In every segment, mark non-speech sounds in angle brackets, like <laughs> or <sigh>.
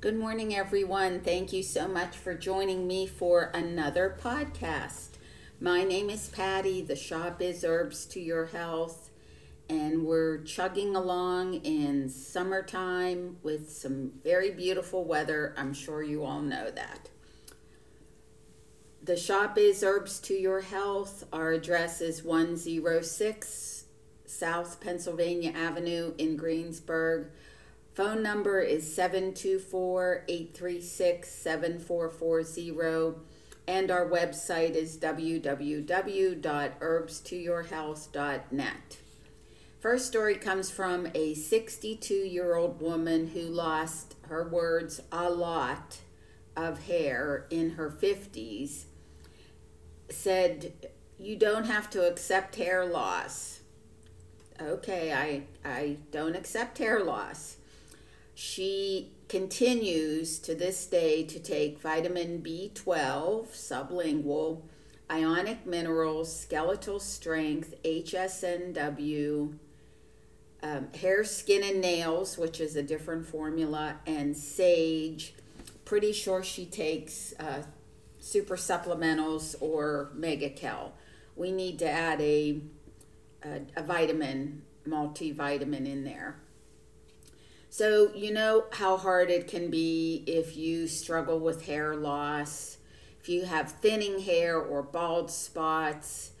Good morning, everyone. Thank you so much for joining me for another podcast. My name is Patty. The shop is Herbs to Your Health, and we're chugging along in summertime with some very beautiful weather. I'm sure you all know that. The shop is Herbs to Your Health. Our address is 106 South Pennsylvania Avenue in Greensburg. Phone number is 724 836 7440, and our website is www.herbstoyourhealth.net. First story comes from a 62 year old woman who lost her words a lot of hair in her 50s. Said, You don't have to accept hair loss. Okay, I, I don't accept hair loss. She continues to this day to take vitamin B12, sublingual, ionic minerals, skeletal strength, HSNW, um, hair, skin, and nails, which is a different formula, and sage. Pretty sure she takes uh, super supplementals or Mega-Chel. We need to add a, a, a vitamin, multivitamin in there. So, you know how hard it can be if you struggle with hair loss, if you have thinning hair or bald spots.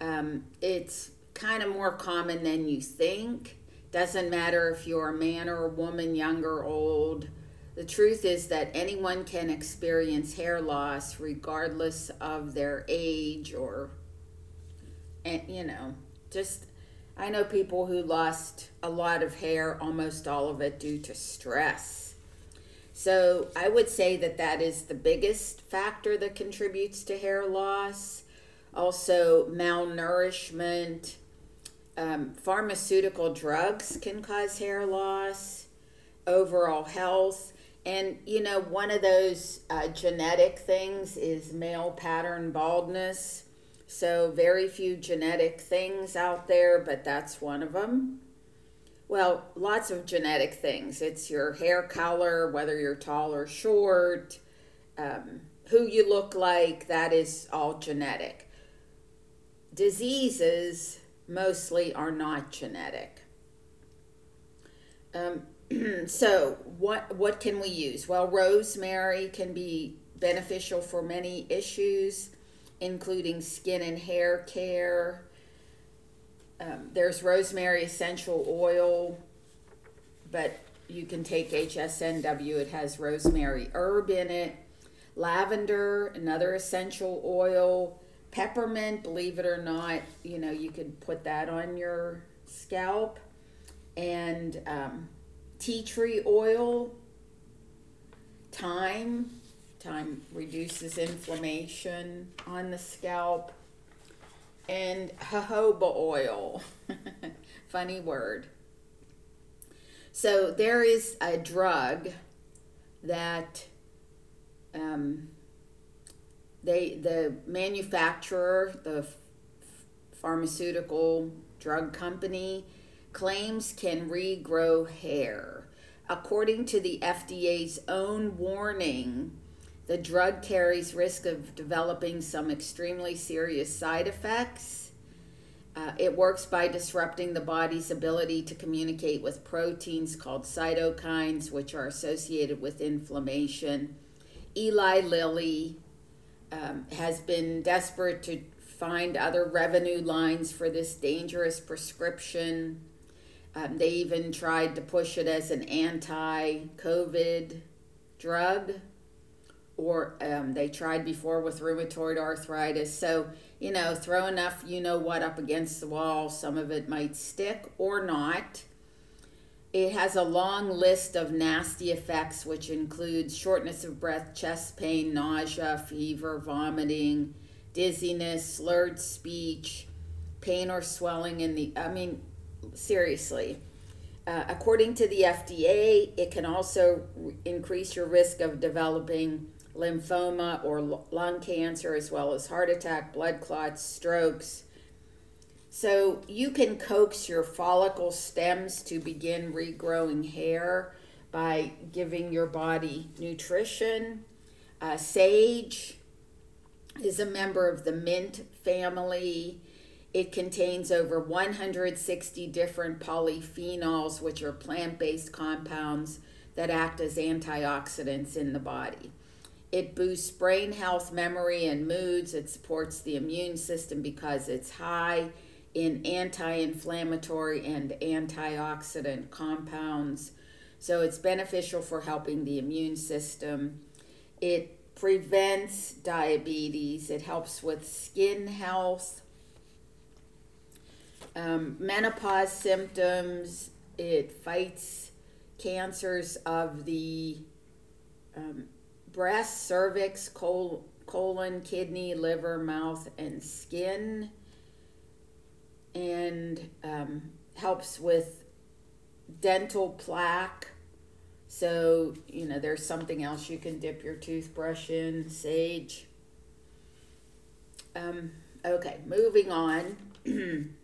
Um, it's kind of more common than you think. Doesn't matter if you're a man or a woman, young or old. The truth is that anyone can experience hair loss regardless of their age or, and you know, just I know people who lost a lot of hair, almost all of it due to stress. So I would say that that is the biggest factor that contributes to hair loss. Also, malnourishment, um, pharmaceutical drugs can cause hair loss, overall health. And, you know, one of those uh, genetic things is male pattern baldness. So, very few genetic things out there, but that's one of them. Well, lots of genetic things. It's your hair color, whether you're tall or short, um, who you look like, that is all genetic. Diseases mostly are not genetic. Um, <clears throat> so, what, what can we use? Well, rosemary can be beneficial for many issues including skin and hair care. Um, there's rosemary essential oil, but you can take HSNW, it has rosemary herb in it. Lavender, another essential oil. Peppermint, believe it or not, you know, you could put that on your scalp. And um, tea tree oil, thyme, Thyme reduces inflammation on the scalp. And jojoba oil. <laughs> Funny word. So there is a drug that um, they the manufacturer, the pharmaceutical drug company, claims can regrow hair. According to the FDA's own warning, the drug carries risk of developing some extremely serious side effects. Uh, it works by disrupting the body's ability to communicate with proteins called cytokines, which are associated with inflammation. Eli Lilly um, has been desperate to find other revenue lines for this dangerous prescription. Um, they even tried to push it as an anti COVID drug or um, they tried before with rheumatoid arthritis. So, you know, throw enough, you know what, up against the wall. Some of it might stick or not. It has a long list of nasty effects, which includes shortness of breath, chest pain, nausea, fever, vomiting, dizziness, slurred speech, pain or swelling in the. I mean, seriously. Uh, according to the FDA, it can also increase your risk of developing lymphoma or lung cancer, as well as heart attack, blood clots, strokes. So you can coax your follicle stems to begin regrowing hair, by giving your body nutrition. Uh, sage is a member of the mint family. It contains over 160 different polyphenols, which are plant based compounds that act as antioxidants in the body. It boosts brain health, memory, and moods. It supports the immune system because it's high in anti inflammatory and antioxidant compounds. So it's beneficial for helping the immune system. It prevents diabetes, it helps with skin health, um, menopause symptoms, it fights cancers of the um, breast, cervix, col- colon, kidney, liver, mouth, and skin, and um, helps with dental plaque. So, you know, there's something else you can dip your toothbrush in, sage. Um, okay, moving on. <clears throat>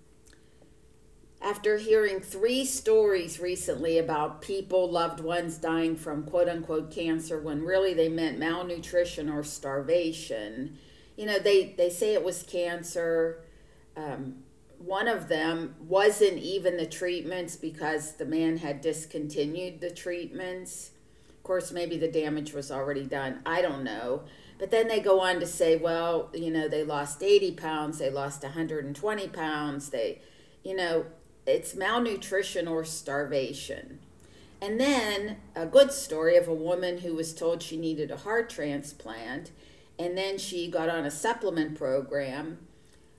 After hearing three stories recently about people, loved ones dying from quote unquote cancer when really they meant malnutrition or starvation, you know, they, they say it was cancer. Um, one of them wasn't even the treatments because the man had discontinued the treatments. Of course, maybe the damage was already done. I don't know. But then they go on to say, well, you know, they lost 80 pounds, they lost 120 pounds, they, you know, it's malnutrition or starvation. And then a good story of a woman who was told she needed a heart transplant, and then she got on a supplement program,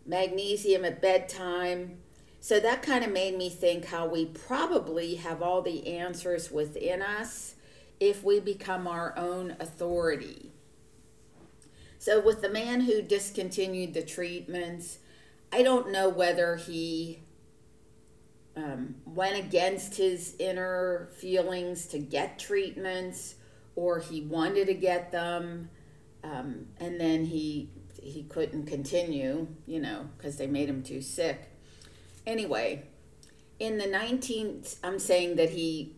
magnesium at bedtime. So that kind of made me think how we probably have all the answers within us if we become our own authority. So, with the man who discontinued the treatments, I don't know whether he um, went against his inner feelings to get treatments or he wanted to get them um, and then he he couldn't continue you know because they made him too sick. Anyway in the 19th i'm saying that he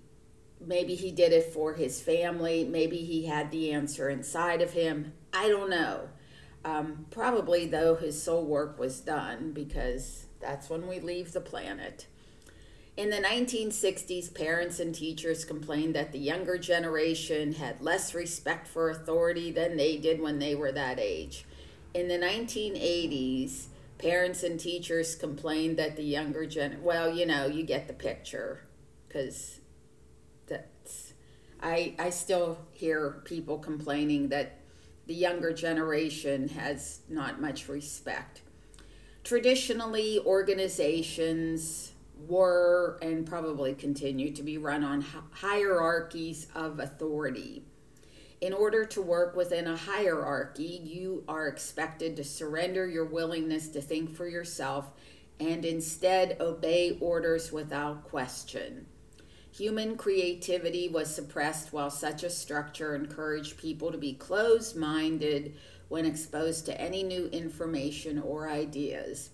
maybe he did it for his family maybe he had the answer inside of him i don't know. Um, probably though his soul work was done because that's when we leave the planet in the 1960s, parents and teachers complained that the younger generation had less respect for authority than they did when they were that age. In the 1980s, parents and teachers complained that the younger gen well, you know, you get the picture cuz that's I I still hear people complaining that the younger generation has not much respect. Traditionally, organizations were and probably continue to be run on hierarchies of authority. In order to work within a hierarchy, you are expected to surrender your willingness to think for yourself and instead obey orders without question. Human creativity was suppressed while such a structure encouraged people to be closed minded when exposed to any new information or ideas.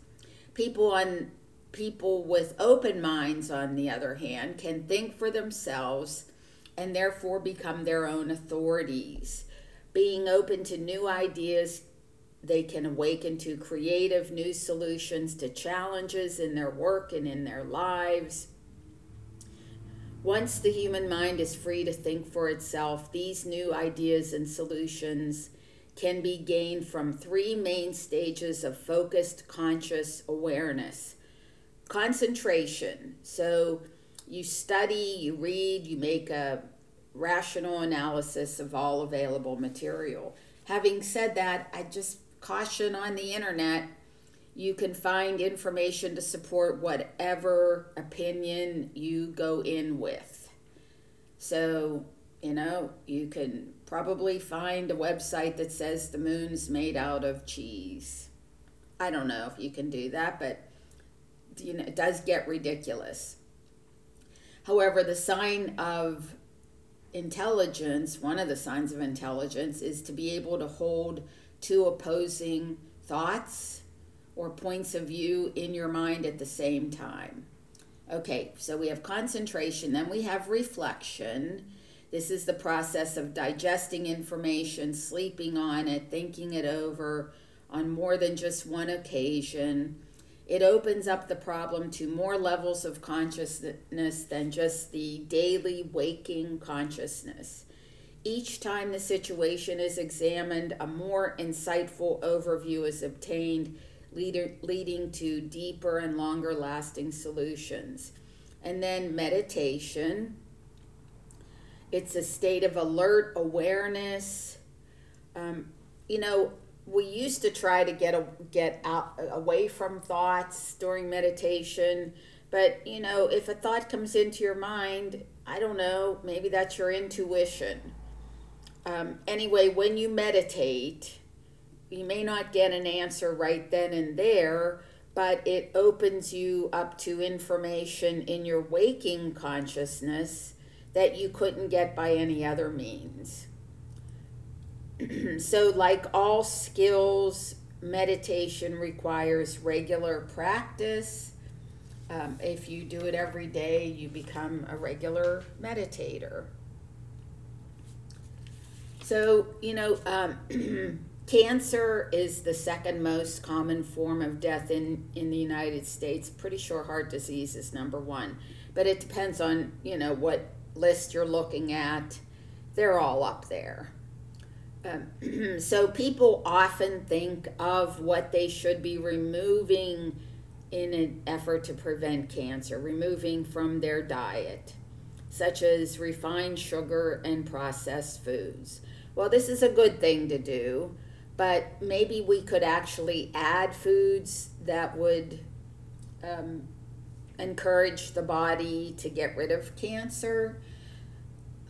People on People with open minds, on the other hand, can think for themselves and therefore become their own authorities. Being open to new ideas, they can awaken to creative new solutions to challenges in their work and in their lives. Once the human mind is free to think for itself, these new ideas and solutions can be gained from three main stages of focused conscious awareness concentration. So you study, you read, you make a rational analysis of all available material. Having said that, I just caution on the internet, you can find information to support whatever opinion you go in with. So, you know, you can probably find a website that says the moon's made out of cheese. I don't know if you can do that, but you know, it does get ridiculous. However, the sign of intelligence, one of the signs of intelligence, is to be able to hold two opposing thoughts or points of view in your mind at the same time. Okay, so we have concentration, then we have reflection. This is the process of digesting information, sleeping on it, thinking it over on more than just one occasion. It opens up the problem to more levels of consciousness than just the daily waking consciousness. Each time the situation is examined, a more insightful overview is obtained, leading to deeper and longer lasting solutions. And then meditation it's a state of alert awareness. Um, you know, we used to try to get a, get out away from thoughts during meditation, but you know, if a thought comes into your mind, I don't know, maybe that's your intuition. Um, anyway, when you meditate, you may not get an answer right then and there, but it opens you up to information in your waking consciousness that you couldn't get by any other means. <clears throat> so, like all skills, meditation requires regular practice. Um, if you do it every day, you become a regular meditator. So, you know, um, <clears throat> cancer is the second most common form of death in, in the United States. Pretty sure heart disease is number one, but it depends on, you know, what list you're looking at, they're all up there. Um, <clears throat> so people often think of what they should be removing in an effort to prevent cancer, removing from their diet, such as refined sugar and processed foods. Well, this is a good thing to do, but maybe we could actually add foods that would um, encourage the body to get rid of cancer.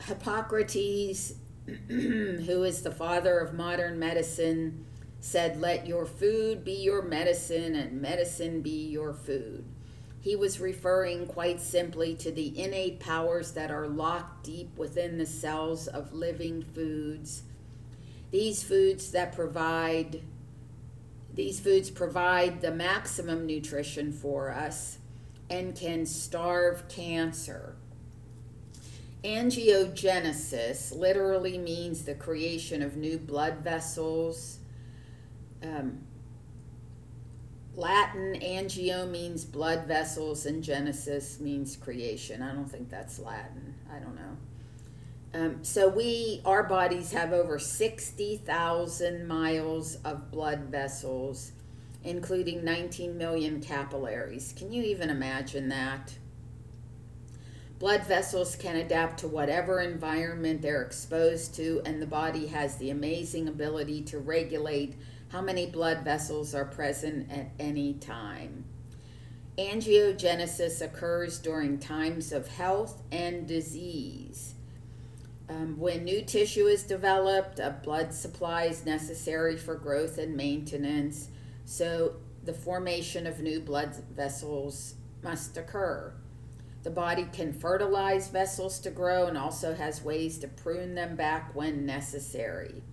Hippocrates, <clears throat> who is the father of modern medicine, said, Let your food be your medicine and medicine be your food. He was referring quite simply to the innate powers that are locked deep within the cells of living foods. These foods that provide these foods provide the maximum nutrition for us and can starve cancer. Angiogenesis literally means the creation of new blood vessels. Um, Latin angio means blood vessels, and genesis means creation. I don't think that's Latin. I don't know. Um, so we, our bodies have over 60,000 miles of blood vessels, including 19 million capillaries. Can you even imagine that? Blood vessels can adapt to whatever environment they're exposed to, and the body has the amazing ability to regulate how many blood vessels are present at any time. Angiogenesis occurs during times of health and disease. Um, when new tissue is developed, a blood supply is necessary for growth and maintenance, so the formation of new blood vessels must occur. The body can fertilize vessels to grow and also has ways to prune them back when necessary.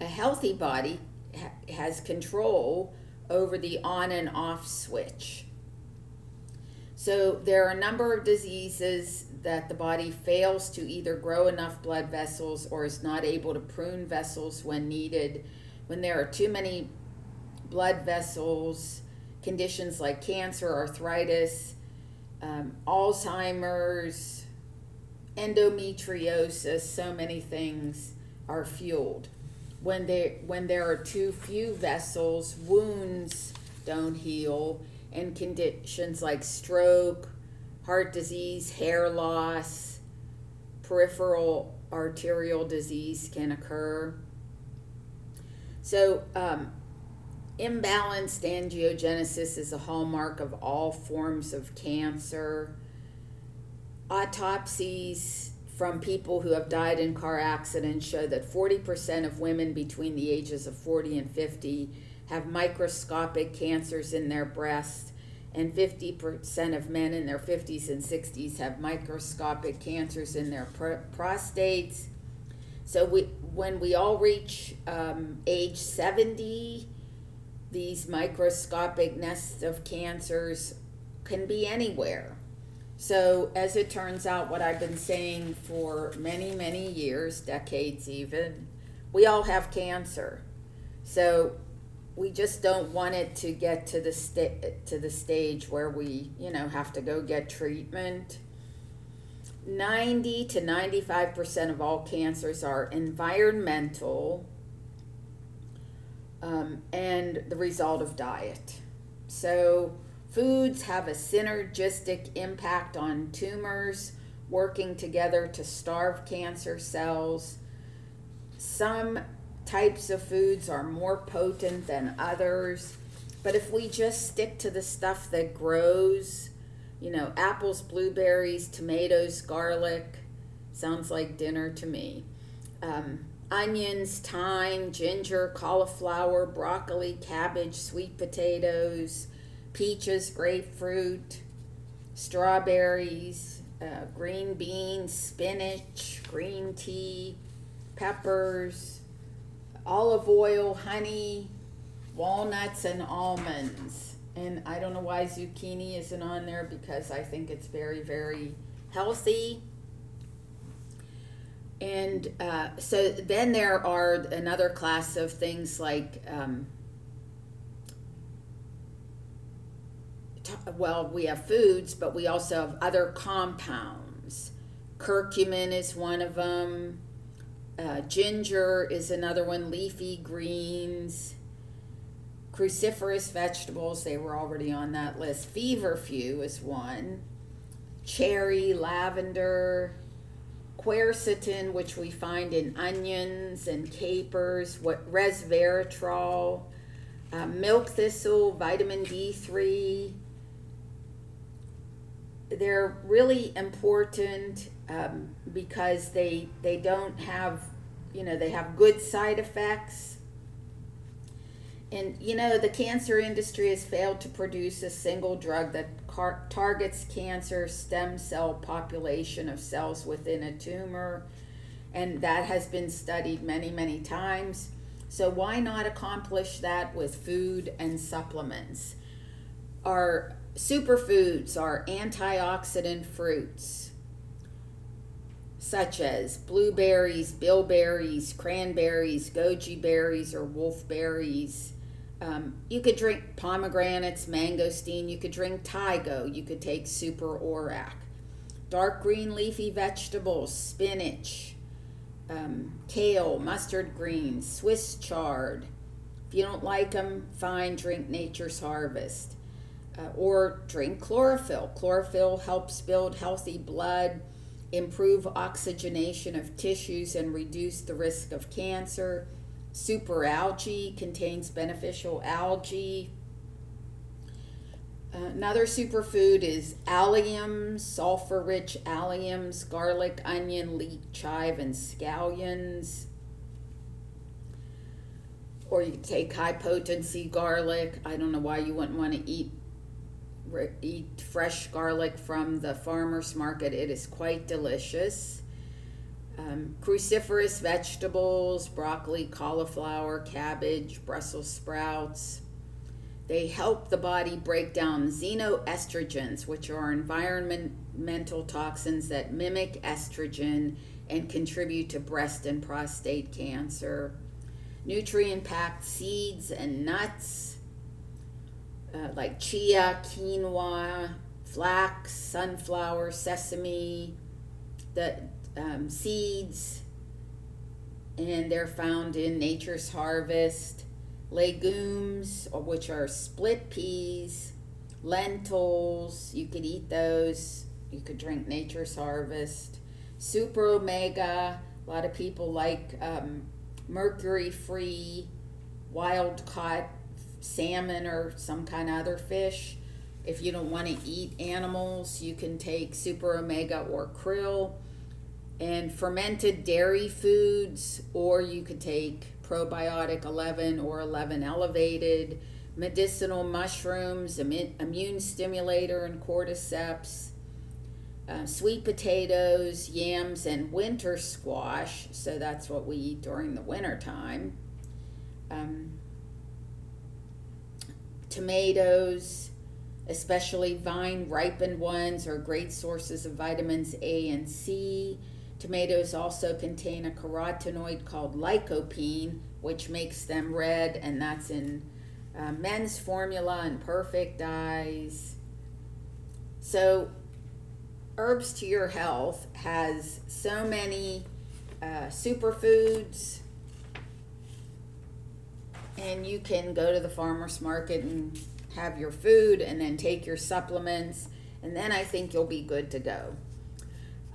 A healthy body ha- has control over the on and off switch. So, there are a number of diseases that the body fails to either grow enough blood vessels or is not able to prune vessels when needed. When there are too many blood vessels, conditions like cancer, arthritis, um, Alzheimer's, endometriosis, so many things are fueled. When there, when there are too few vessels, wounds don't heal, and conditions like stroke, heart disease, hair loss, peripheral arterial disease can occur. So, um, Imbalanced angiogenesis is a hallmark of all forms of cancer. Autopsies from people who have died in car accidents show that 40% of women between the ages of 40 and 50 have microscopic cancers in their breast, and 50% of men in their 50s and 60s have microscopic cancers in their pr- prostates. So we, when we all reach um, age 70, these microscopic nests of cancers can be anywhere. So, as it turns out, what I've been saying for many, many years, decades even, we all have cancer. So, we just don't want it to get to the sta- to the stage where we, you know, have to go get treatment. 90 to 95% of all cancers are environmental um, and the result of diet. So, foods have a synergistic impact on tumors working together to starve cancer cells. Some types of foods are more potent than others. But if we just stick to the stuff that grows, you know, apples, blueberries, tomatoes, garlic, sounds like dinner to me. Um, onions, thyme, ginger, cauliflower, broccoli, cabbage, sweet potatoes, peaches, grapefruit, strawberries, uh, green beans, spinach, green tea, peppers, olive oil, honey, walnuts, and almonds. And I don't know why zucchini isn't on there because I think it's very, very healthy. And uh, so then there are another class of things like, um, t- well, we have foods, but we also have other compounds. Curcumin is one of them. Uh, ginger is another one, leafy greens, cruciferous vegetables, they were already on that list. Feverfew is one, cherry, lavender, quercetin, which we find in onions and capers, what resveratrol, uh, milk thistle, vitamin D3. They're really important um, because they they don't have you know they have good side effects and you know the cancer industry has failed to produce a single drug that car- targets cancer stem cell population of cells within a tumor and that has been studied many many times so why not accomplish that with food and supplements our superfoods are antioxidant fruits such as blueberries, bilberries, cranberries, goji berries, or wolfberries. Um, you could drink pomegranates, mangosteen. You could drink Thai-Go. You could take Super Orac. Dark green leafy vegetables, spinach, um, kale, mustard greens, Swiss chard. If you don't like them, fine, drink Nature's Harvest. Uh, or drink chlorophyll. Chlorophyll helps build healthy blood improve oxygenation of tissues and reduce the risk of cancer. Superalgae contains beneficial algae. Another superfood is alliums, sulfur rich alliums, garlic, onion, leek, chive, and scallions. Or you take high potency garlic. I don't know why you wouldn't want to eat eat fresh garlic from the farmer's market. It is quite delicious. Um, cruciferous vegetables, broccoli, cauliflower, cabbage, Brussels sprouts. They help the body break down xenoestrogens, which are environmental toxins that mimic estrogen and contribute to breast and prostate cancer. Nutrient packed seeds and nuts uh, like chia, quinoa, flax, sunflower, sesame, the um, seeds, and they're found in Nature's Harvest. Legumes, which are split peas, lentils, you could eat those. You could drink Nature's Harvest. Super Omega, a lot of people like um, mercury free, wild caught salmon or some kind of other fish. If you don't want to eat animals, you can take super omega or krill and fermented dairy foods, or you could take probiotic 11 or 11 elevated, medicinal mushrooms, immune stimulator, and cordyceps. Uh, sweet potatoes, yams, and winter squash. So that's what we eat during the winter time. Um, tomatoes, especially vine ripened ones, are great sources of vitamins A and C. Tomatoes also contain a carotenoid called lycopene, which makes them red, and that's in uh, men's formula and perfect eyes. So, Herbs to Your Health has so many uh, superfoods, and you can go to the farmer's market and have your food and then take your supplements, and then I think you'll be good to go.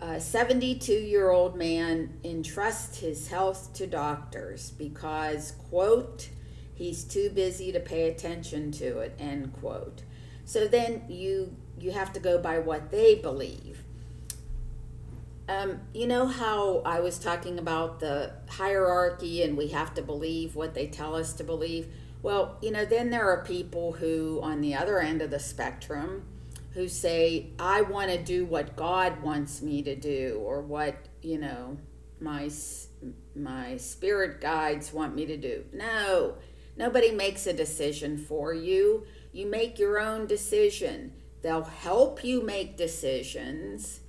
A 72 year old man entrusts his health to doctors because, quote, he's too busy to pay attention to it, end quote. So then you you have to go by what they believe. Um, you know how I was talking about the hierarchy and we have to believe what they tell us to believe? Well, you know, then there are people who, on the other end of the spectrum, who say, I want to do what God wants me to do, or what, you know, my, my spirit guides want me to do. No, nobody makes a decision for you. You make your own decision. They'll help you make decisions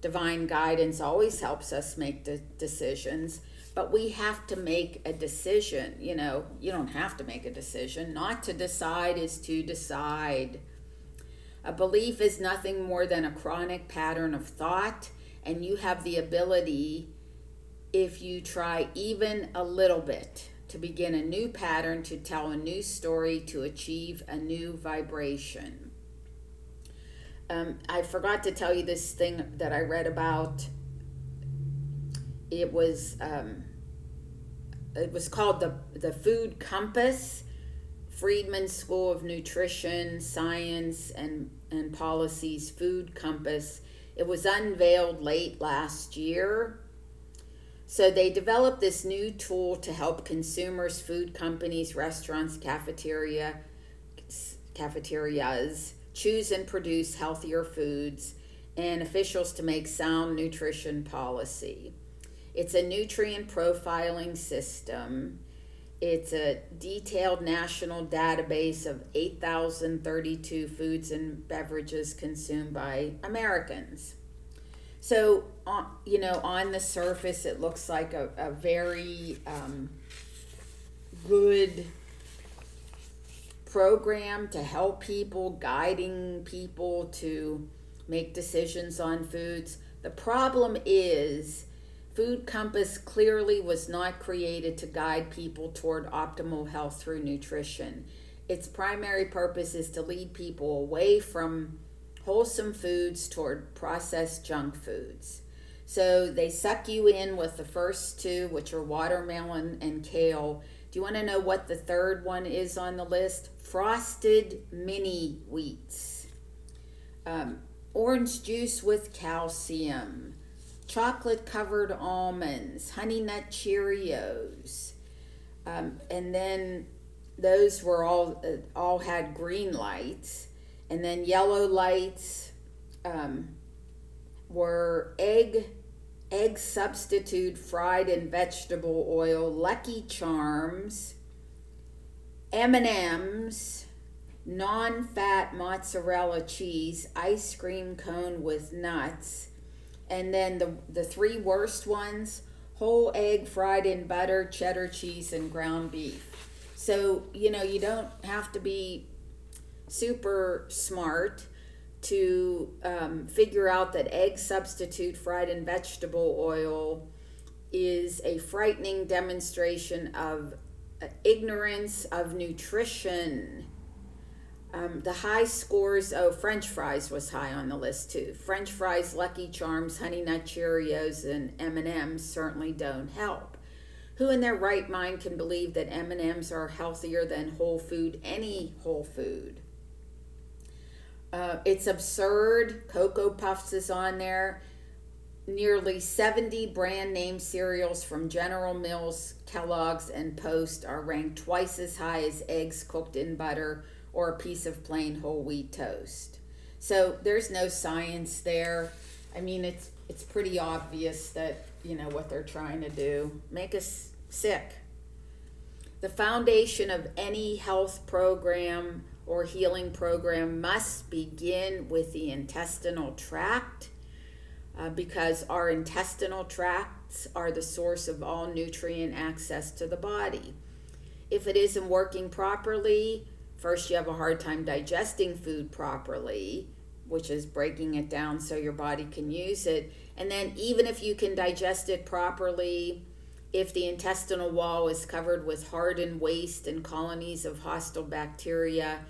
divine guidance always helps us make de- decisions but we have to make a decision you know you don't have to make a decision not to decide is to decide a belief is nothing more than a chronic pattern of thought and you have the ability if you try even a little bit to begin a new pattern to tell a new story to achieve a new vibration um, I forgot to tell you this thing that I read about. It was um, it was called the the Food Compass, Friedman School of Nutrition Science and and Policies Food Compass. It was unveiled late last year. So they developed this new tool to help consumers, food companies, restaurants, cafeteria, cafeterias choose and produce healthier foods, and officials to make sound nutrition policy. It's a nutrient profiling system. It's a detailed national database of 8,032 foods and beverages consumed by Americans. So, uh, you know, on the surface, it looks like a, a very um, good program to help people, guiding people to make decisions on foods. The problem is, Food Compass clearly was not created to guide people toward optimal health through nutrition. Its primary purpose is to lead people away from wholesome foods toward processed junk foods. So they suck you in with the first two, which are watermelon and kale. Do you want to know what the third one is on the list? frosted mini wheats, um, orange juice with calcium, chocolate covered almonds, honey nut Cheerios, um, and then those were all uh, all had green lights, and then yellow lights um, were egg egg substitute fried in vegetable oil, Lucky Charms M&M's non-fat mozzarella cheese ice cream cone with nuts and then the the three worst ones whole egg fried in butter cheddar cheese and ground beef so you know you don't have to be super smart to um, figure out that egg substitute fried in vegetable oil is a frightening demonstration of ignorance of nutrition. Um, the high scores, oh, French fries was high on the list too. French fries, Lucky Charms, Honey Nut Cheerios, and M&Ms certainly don't help. Who in their right mind can believe that M&Ms are healthier than whole food, any whole food? Uh, it's absurd. Cocoa Puffs is on there nearly 70 brand name cereals from General Mills, Kellogg's, and Post are ranked twice as high as eggs cooked in butter or a piece of plain whole wheat toast. So there's no science there. I mean, it's it's pretty obvious that you know what they're trying to do make us sick. The foundation of any health program or healing program must begin with the intestinal tract uh, because our intestinal tracts are the source of all nutrient access to the body. If it isn't working properly, first you have a hard time digesting food properly, which is breaking it down so your body can use it. And then, even if you can digest it properly, if the intestinal wall is covered with hardened waste and colonies of hostile bacteria,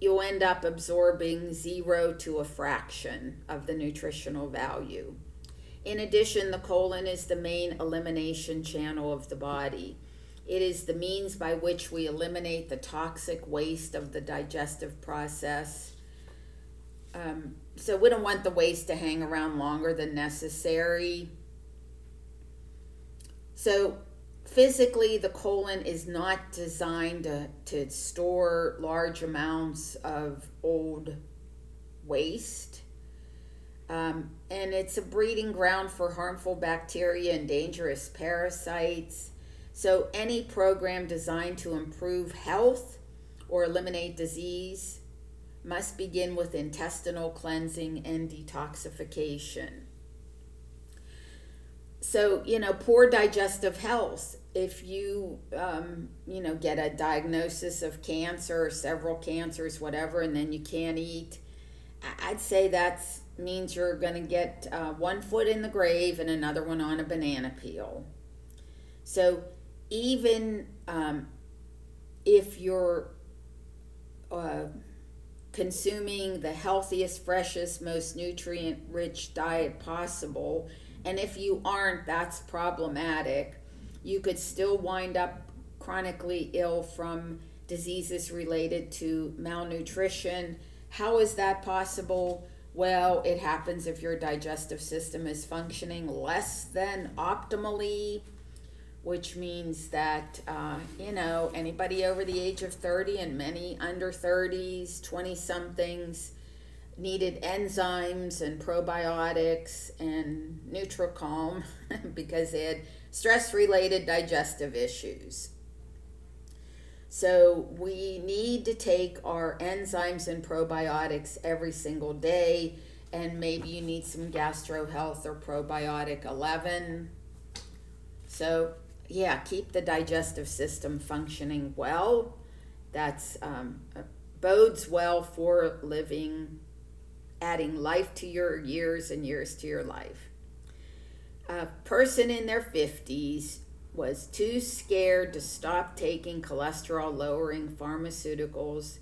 you'll end up absorbing zero to a fraction of the nutritional value. In addition, the colon is the main elimination channel of the body. It is the means by which we eliminate the toxic waste of the digestive process. Um, so, we don't want the waste to hang around longer than necessary. So, physically, the colon is not designed to, to store large amounts of old waste. Um, and it's a breeding ground for harmful bacteria and dangerous parasites. So, any program designed to improve health or eliminate disease must begin with intestinal cleansing and detoxification. So, you know, poor digestive health. If you, um, you know, get a diagnosis of cancer or several cancers, whatever, and then you can't eat, I'd say that means you're going to get uh, one foot in the grave and another one on a banana peel. So, even um, if you're uh, consuming the healthiest, freshest, most nutrient rich diet possible, and if you aren't, that's problematic. You could still wind up chronically ill from diseases related to malnutrition. How is that possible? Well, it happens if your digestive system is functioning less than optimally which means that, uh, you know, anybody over the age of 30 and many under 30s, 20 somethings needed enzymes and probiotics and Nutricalm <laughs> because they had stress related digestive issues. So we need to take our enzymes and probiotics every single day, and maybe you need some gastro health or probiotic 11. So yeah, keep the digestive system functioning well. That's um, bodes well for living, adding life to your years and years to your life. A person in their 50s was too scared to stop taking cholesterol lowering pharmaceuticals,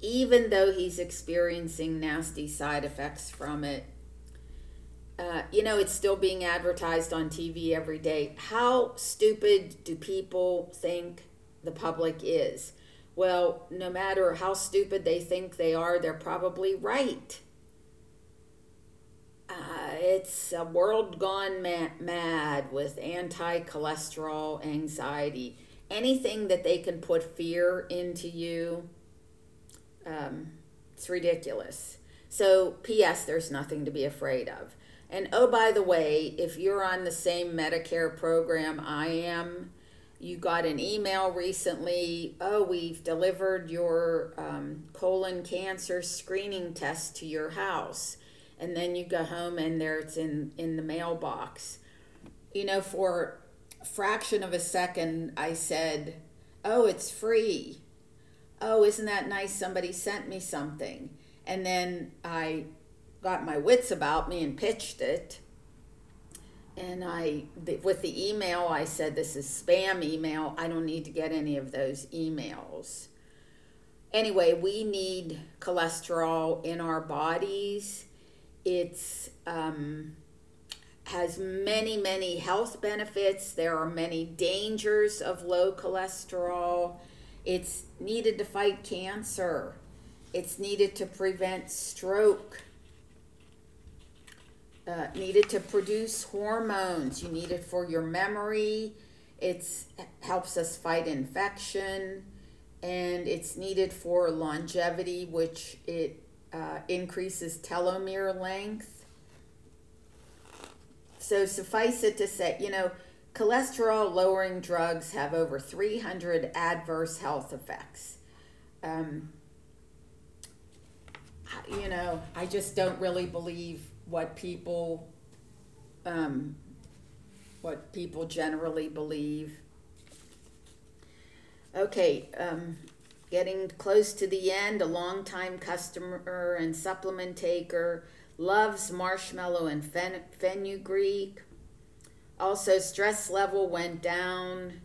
even though he's experiencing nasty side effects from it uh, you know, it's still being advertised on TV every day. How stupid do people think the public is? Well, no matter how stupid they think they are, they're probably right. Uh, it's a world gone ma- mad with anti cholesterol anxiety. Anything that they can put fear into you, um, it's ridiculous. So, P.S., there's nothing to be afraid of. And oh, by the way, if you're on the same Medicare program I am, you got an email recently oh, we've delivered your um, colon cancer screening test to your house. And then you go home and there it's in, in the mailbox. You know, for a fraction of a second, I said, oh, it's free. Oh, isn't that nice? Somebody sent me something. And then I got my wits about me and pitched it. And I, with the email, I said, This is spam email. I don't need to get any of those emails. Anyway, we need cholesterol in our bodies. It's, um, has many, many health benefits. There are many dangers of low cholesterol. It's needed to fight cancer. It's needed to prevent stroke uh, needed to produce hormones. You need it for your memory. It helps us fight infection, and it's needed for longevity, which it uh, increases telomere length. So suffice it to say, you know, cholesterol lowering drugs have over 300 adverse health effects. Um, you know, I just don't really believe what people, um, what people generally believe. Okay, um, getting close to the end, a longtime customer and supplement taker loves marshmallow and fen- fenugreek. Also, stress level went down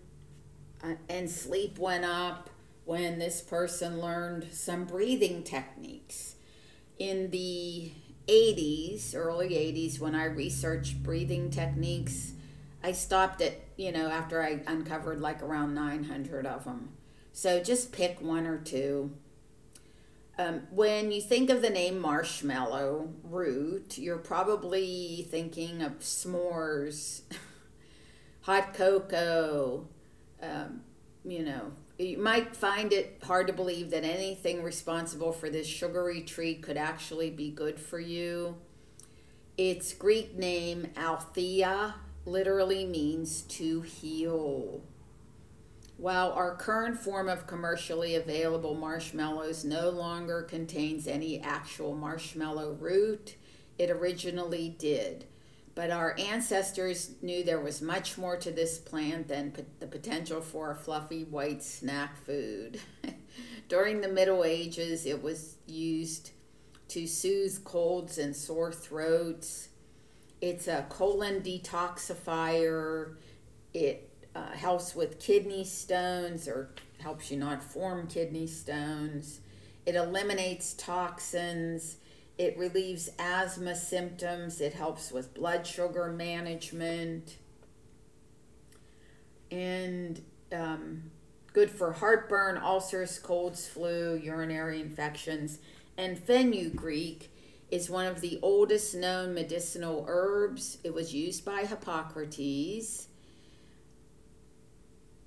uh, and sleep went up when this person learned some breathing techniques. In the 80s, early 80s, when I researched breathing techniques, I stopped at, you know, after I uncovered like around 900 of them. So just pick one or two. Um, when you think of the name marshmallow root, you're probably thinking of s'mores, <laughs> hot cocoa, um, you know, you might find it hard to believe that anything responsible for this sugary treat could actually be good for you. Its Greek name, Althea, literally means to heal. While our current form of commercially available marshmallows no longer contains any actual marshmallow root, it originally did. But our ancestors knew there was much more to this plant than the potential for a fluffy white snack food. <laughs> During the Middle Ages, it was used to soothe colds and sore throats. It's a colon detoxifier. It uh, helps with kidney stones or helps you not form kidney stones. It eliminates toxins. It relieves asthma symptoms. It helps with blood sugar management. And um, good for heartburn, ulcers, colds, flu, urinary infections. And fenugreek is one of the oldest known medicinal herbs. It was used by Hippocrates.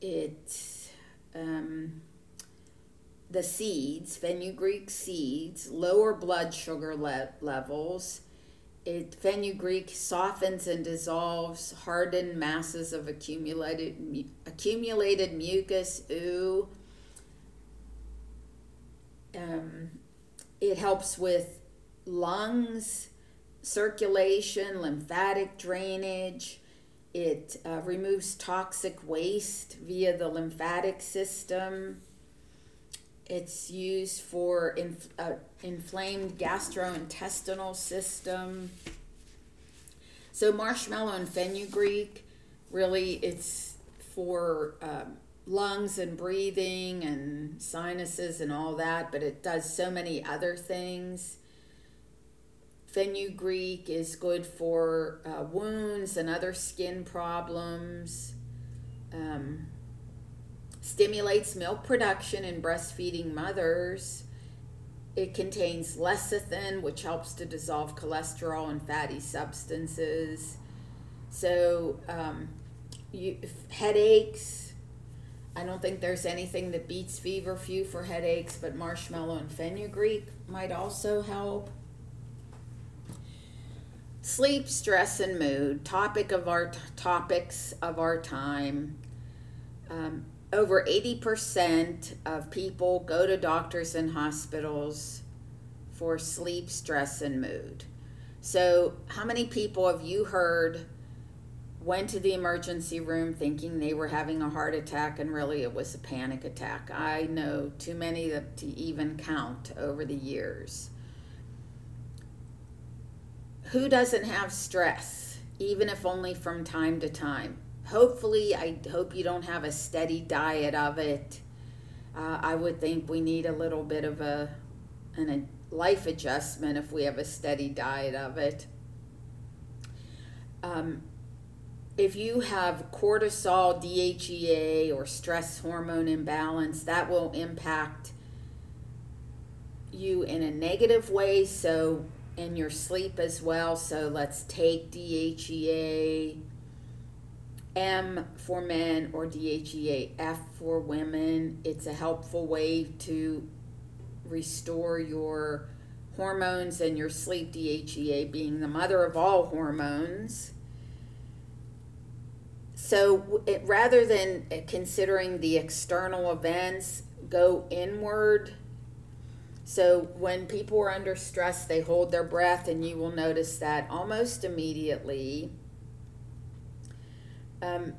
It um, the seeds, fenugreek seeds, lower blood sugar le- levels. It, fenugreek softens and dissolves hardened masses of accumulated mu- accumulated mucus. Ooh. Um, it helps with lungs, circulation, lymphatic drainage. It uh, removes toxic waste via the lymphatic system. It's used for inf- uh, inflamed gastrointestinal system. So marshmallow and fenugreek, really, it's for um, lungs and breathing and sinuses and all that, but it does so many other things. Fenugreek is good for uh, wounds and other skin problems. Um, stimulates milk production in breastfeeding mothers. It contains lecithin, which helps to dissolve cholesterol and fatty substances. So, um, you, headaches. I don't think there's anything that beats feverfew for headaches, but marshmallow and fenugreek might also help. Sleep, stress, and mood. Topic of our t- topics of our time. Um, over 80% of people go to doctors and hospitals for sleep, stress, and mood. So, how many people have you heard went to the emergency room thinking they were having a heart attack and really it was a panic attack? I know too many to even count over the years. Who doesn't have stress, even if only from time to time? Hopefully, I hope you don't have a steady diet of it. Uh, I would think we need a little bit of a, an, a life adjustment if we have a steady diet of it. Um, if you have cortisol, DHEA, or stress hormone imbalance, that will impact you in a negative way. So, in your sleep as well. So, let's take DHEA M for men or DHEA F for women. It's a helpful way to restore your hormones and your sleep, DHEA being the mother of all hormones. So it, rather than uh, considering the external events, go inward. So when people are under stress, they hold their breath, and you will notice that almost immediately. Um,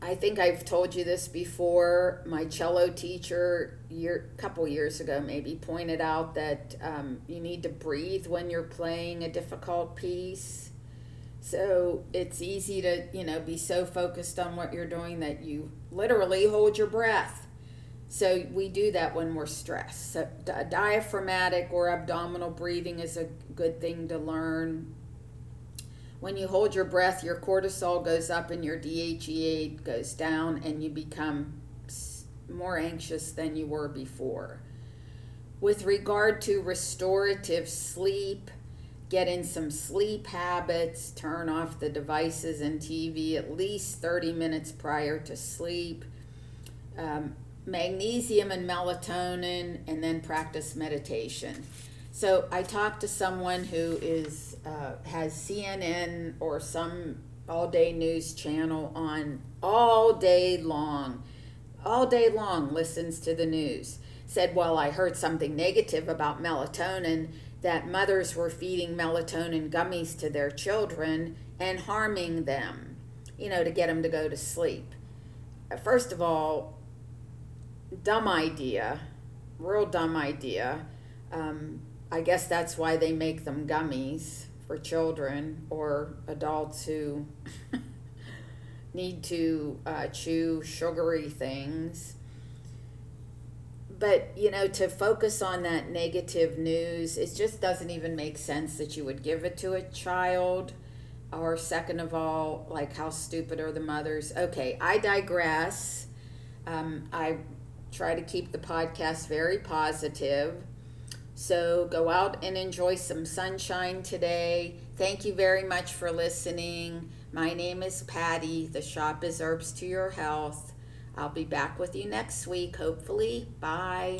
I think I've told you this before. My cello teacher, year couple years ago, maybe pointed out that um, you need to breathe when you're playing a difficult piece. So it's easy to you know be so focused on what you're doing that you literally hold your breath. So we do that when we're stressed. So diaphragmatic or abdominal breathing is a good thing to learn when you hold your breath, your cortisol goes up and your DHEA goes down, and you become more anxious than you were before. With regard to restorative sleep, get in some sleep habits, turn off the devices and TV at least 30 minutes prior to sleep. Um, magnesium and melatonin, and then practice meditation. So I talked to someone who is uh, has CNN or some all day news channel on all day long, all day long listens to the news. Said, well, I heard something negative about melatonin that mothers were feeding melatonin gummies to their children and harming them, you know, to get them to go to sleep. First of all, dumb idea, real dumb idea. Um, I guess that's why they make them gummies for children or adults who <laughs> need to uh, chew sugary things. But, you know, to focus on that negative news, it just doesn't even make sense that you would give it to a child. Or, second of all, like, how stupid are the mothers? Okay, I digress. Um, I try to keep the podcast very positive. So go out and enjoy some sunshine today. Thank you very much for listening. My name is Patty. The shop is Herbs to Your Health. I'll be back with you next week, hopefully. Bye.